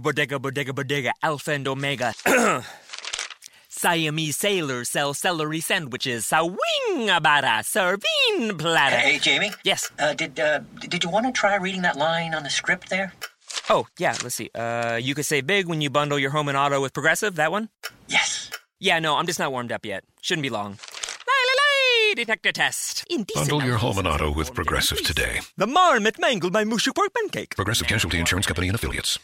bodega, bodega, bodega, alpha and omega. Siamese sailors sell celery sandwiches. Sawing abara, serving platter. Hey, Jamie. Yes. Uh, did uh, did you want to try reading that line on the script there? Oh, yeah, let's see. Uh, you could say big when you bundle your home and auto with Progressive, that one? Yes. Yeah, no, I'm just not warmed up yet. Shouldn't be long. Lay, detector test. Indecent Bundle your home and auto with Progressive today. The marmot mangled my mushu pork pancake. Progressive Casualty Insurance Company and Affiliates.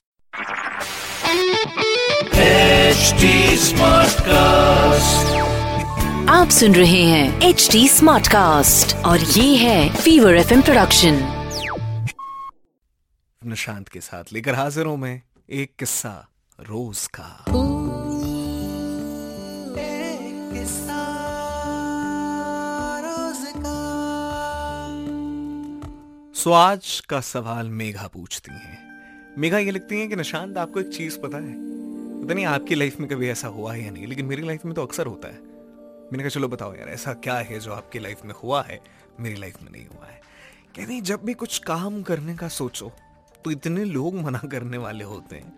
आप सुन रहे हैं H D smart cast और ये है fever F production Nishant के साथ लेकर हाजिर हूँ मैं एक किस्सा रोज का। सो आज का सवाल मेघा पूछती हैं। मेघा, ये लिखती हैं कि निशांत, आपको एक चीज़ पता है। पता नहीं, आपकी लाइफ में कभी ऐसा हुआ है या नहीं, लेकिन मेरी लाइफ में तो अक्सर होता है। मैंने कहा, चलो बताओ यार, ऐसा क्या है जो आपकी लाइफ में हुआ है, मेरी लाइफ में नहीं हुआ है? कहते हैं, जब भी कुछ काम करने का सोचो तो इतने लोग मना करने वाले होते हैं।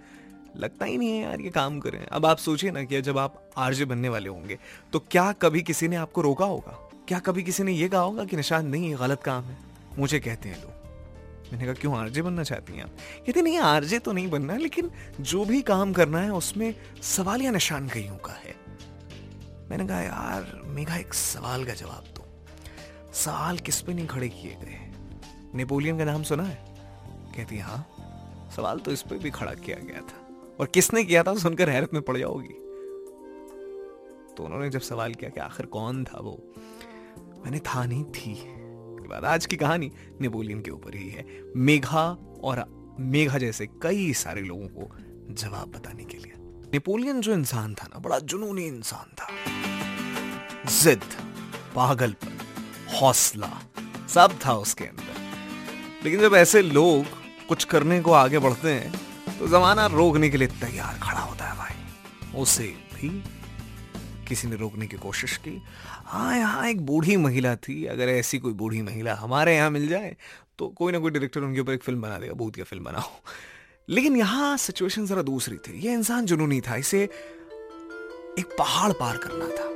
लगता ही नहीं है यार, ये काम करें। अब आप सोचिए ना कि जब आप आरजे बनने वाले होंगे तो क्या कभी किसी ने आपको रोका होगा? क्या कभी किसी ने ये कहा होगा कि निशान नहीं, ये गलत काम है? मुझे कहते हैं लोग। मैंने कहा, क्यों आरजे बनना चाहती हैं आप? कहते, नहीं, आरजे तो नहीं बनना, लेकिन जो भी काम करना है, उसमें सवाल या निशान कईयों का है। मैंने कहा, यार मेघा एक सवाल का जवाब दो। सवाल किस पे नहीं खड़े किए गए नेपोलियन का नाम सुना है? कहती हाँ सवाल तो इस पे भी खड़ा किया गया था, और किसने किया था, सुनकर हैरत में पड़ जाओगी। तो उन्होंने जब सवाल किया कि आखिर कौन था वो, मैंने, था नहीं, थी के बाद। आज की कहानी नेपोलियन के ऊपर ही है। मेघा और मेघा जैसे कई सारे लोगों को जवाब बताने के लिए। नेपोलियन जो इंसान था ना, बड़ा जुनूनी इंसान था। जिद, पागलपन, हौसला, सब था उसके अंदर। लेकिन जब ऐसे लोग कुछ करने को आगे बढ़ते हैं तो जमाना रोकने के लिए तैयार खड़ा होता है भाई। उसे भी किसी ने रोकने की कोशिश की। हाँ यहाँ एक बूढ़ी महिला थी, अगर ऐसी कोई बूढ़ी महिला हमारे यहाँ मिल जाए तो कोई ना कोई डायरेक्टर उनके ऊपर एक फ़िल्म बना देगा भूत की फ़िल्म बनाओ। लेकिन यहाँ सिचुएशन जरा दूसरी थी। ये इंसान जुनूनी था, इसे एक पहाड़ पार करना था।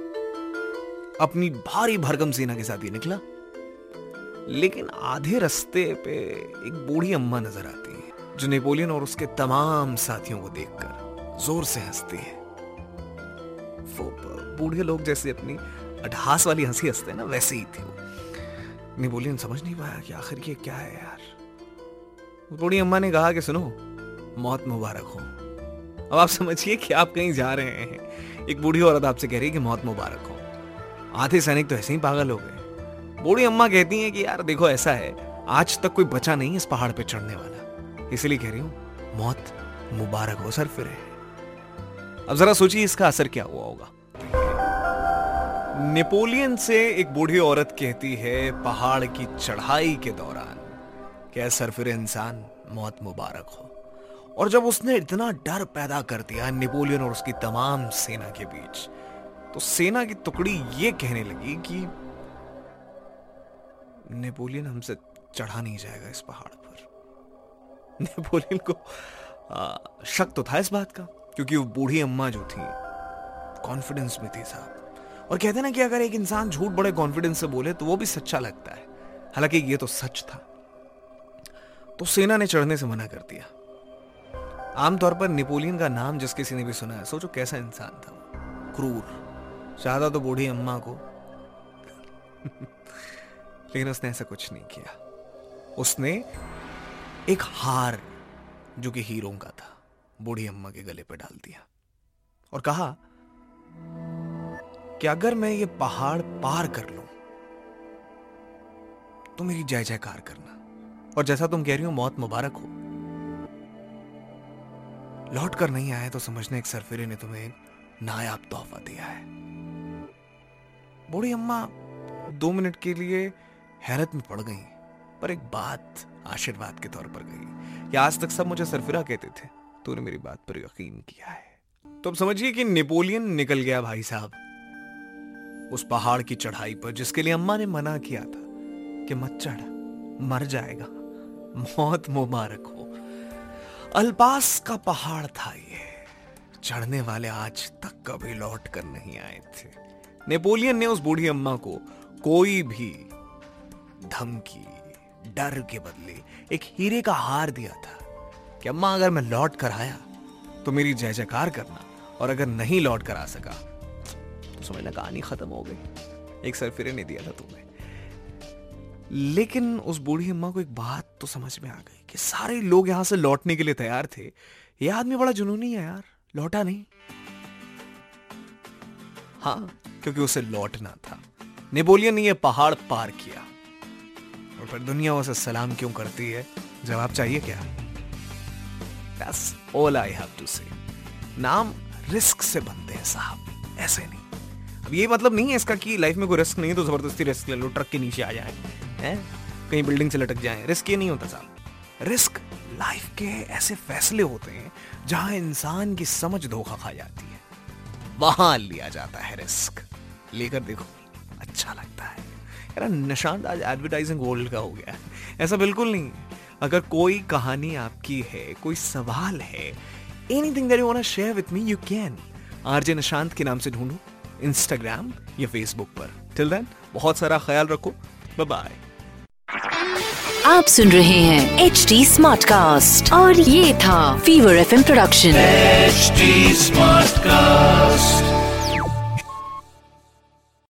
अपनी भारी भरकम सेना के साथ ये निकला। लेकिन आधे रास्ते पे एक बूढ़ी अम्मा नज़र आती है, जो नेपोलियन और उसके तमाम साथियों को देखकर ज़ोर से हंसती है। वो बूढ़े लोग जैसे अपनी अठास वाली हँसी हँसते हैं ना, वैसे ही थी वो। नेपोलियन समझ नहीं पाया कि आखिर ये क्या है यार? बूढ़ी अम्मा ने कहा कि, सुनो, मौत मुबारक हो। अब आप समझिए कि आप कहीं जा रहे हैं। एक बूढ़ी औरत आपसे कह रही है कि मौत मुबारक हो। आधे सैनिक तो ऐसे ही पागल हो गए। बूढ़ी अम्मा कहती हैं कि, यार, देखो, ऐसा है, आज तक कोई बचा नहीं इस पहाड़ पे चढ़ने वाला। इसलिए कह रही हूँ, मौत मुबारक हो, सर फिर अब जरा सोचिए इसका असर क्या हुआ होगा। नेपोलियन से एक बूढ़ी औरत कहती है, पहाड़ की चढ़ाई के दौरान क्या सर फिर इंसान मौत मुबारक हो? और जब उसने इतना डर पैदा कर दिया नेपोलियन और उसकी तमाम सेना के बीच तो सेना की टुकड़ी ये कहने लगी कि नेपोलियन हमसे चढ़ा नहीं जाएगा इस पहाड़ पर। नेपोलियन को शक तो था इस बात का, क्योंकि वो बूढ़ी अम्मा जो थी कॉन्फिडेंस में थी साहब। और कहते ना कि अगर एक इंसान झूठ बड़े कॉन्फिडेंस से बोले तो वो भी सच्चा लगता है। हालाँकि ये तो सच था। तो सेना ने चढ़ने से मना कर दिया। आमतौर पर नेपोलियन का नाम जिस किसी ने भी सुना है, सोचो कैसा इंसान था क्रूर। चाहता तो बूढ़ी अम्मा को। लेकिन उसने ऐसा कुछ नहीं किया। उसने एक हार, जो कि हीरो का था, बूढ़ी अम्मा के गले पर डाल दिया। और कहा कि अगर मैं ये पहाड़ पार कर लूँ तो मेरी जय जयकार करना। और जैसा तुम कह रही हो, मौत मुबारक हो। लौट कर नहीं आए तो समझने एक सरफिरे ने तुम्हें नायाब तोहफा दिया है। बूढ़ी अम्मा दो मिनट के लिए हैरत में पड़ गई, पर एक बात आशीर्वाद के तौर पर गई कि आज तक सब मुझे सरफिरा कहते थे। तूने मेरी बात पर यकीन किया है। तो अब समझिए कि नेपोलियन निकल गया भाई साहब। उस पहाड़ की चढ़ाई पर जिसके लिए अम्मा ने मना किया था कि मत चढ़, मर जाएगा, मौत मुबारक हो। अल्पास का पहाड़ था ये। चढ़ने वाले आज तक कभी लौट कर नहीं आए थे। नेपोलियन ने उस बूढ़ी अम्मा को कोई भी धमकी, डर के बदले एक हीरे का हार दिया था कि अम्मा अगर मैं लौट कर आया तो मेरी जय जयकार करना और अगर नहीं लौट कर आ सका समझना कहानी खत्म हो गई। एक सरफिरे ने दिया था तुम्हें। लेकिन उस बूढ़ी अम्मा को एक बात तो समझ में आ गई कि सारे लोग यहाँ से लौटने के लिए तैयार थे। ये आदमी बड़ा जुनूनी है यार, लौटा नहीं। हाँ क्योंकि उसे लौटना था। नेपोलियन ने यह पहाड़ पार किया। और फिर दुनिया उसे सलाम क्यों करती है? जवाब चाहिए क्या? That's all I have to say. नाम रिस्क से बनते हैं साहब, ऐसे नहीं। अब ये मतलब नहीं है इसका कि लाइफ में कोई रिस्क नहीं है तो ज़बरदस्ती रिस्क ले लो ट्रक के नीचे आ जाए, हैं? कहीं बिल्डिंग से लटक जाए रिस्क ये नहीं होता साहब। रिस्क लाइफ के ऐसे फैसले होते हैं, जहाँ इंसान की समझ धोखा खा जाती है। वहाँ लिया जाता है रिस्क लेकर देखो अच्छा लगता है। यार, निशांत, आज एडवर्टाइजिंग वर्ल्ड का हो गया। ऐसा बिल्कुल नहीं अगर कोई कहानी आपकी है, कोई सवाल है you want share with me you can RJ Nishant के नाम से ढूंढो। इंस्टाग्राम या फेसबुक पर। टिल देन बहुत सारा ख्याल रखो। बाय बाय आप सुन रहे हैं एच डी स्मार्ट कास्ट और ये था Fever FM production H smart Smartcast.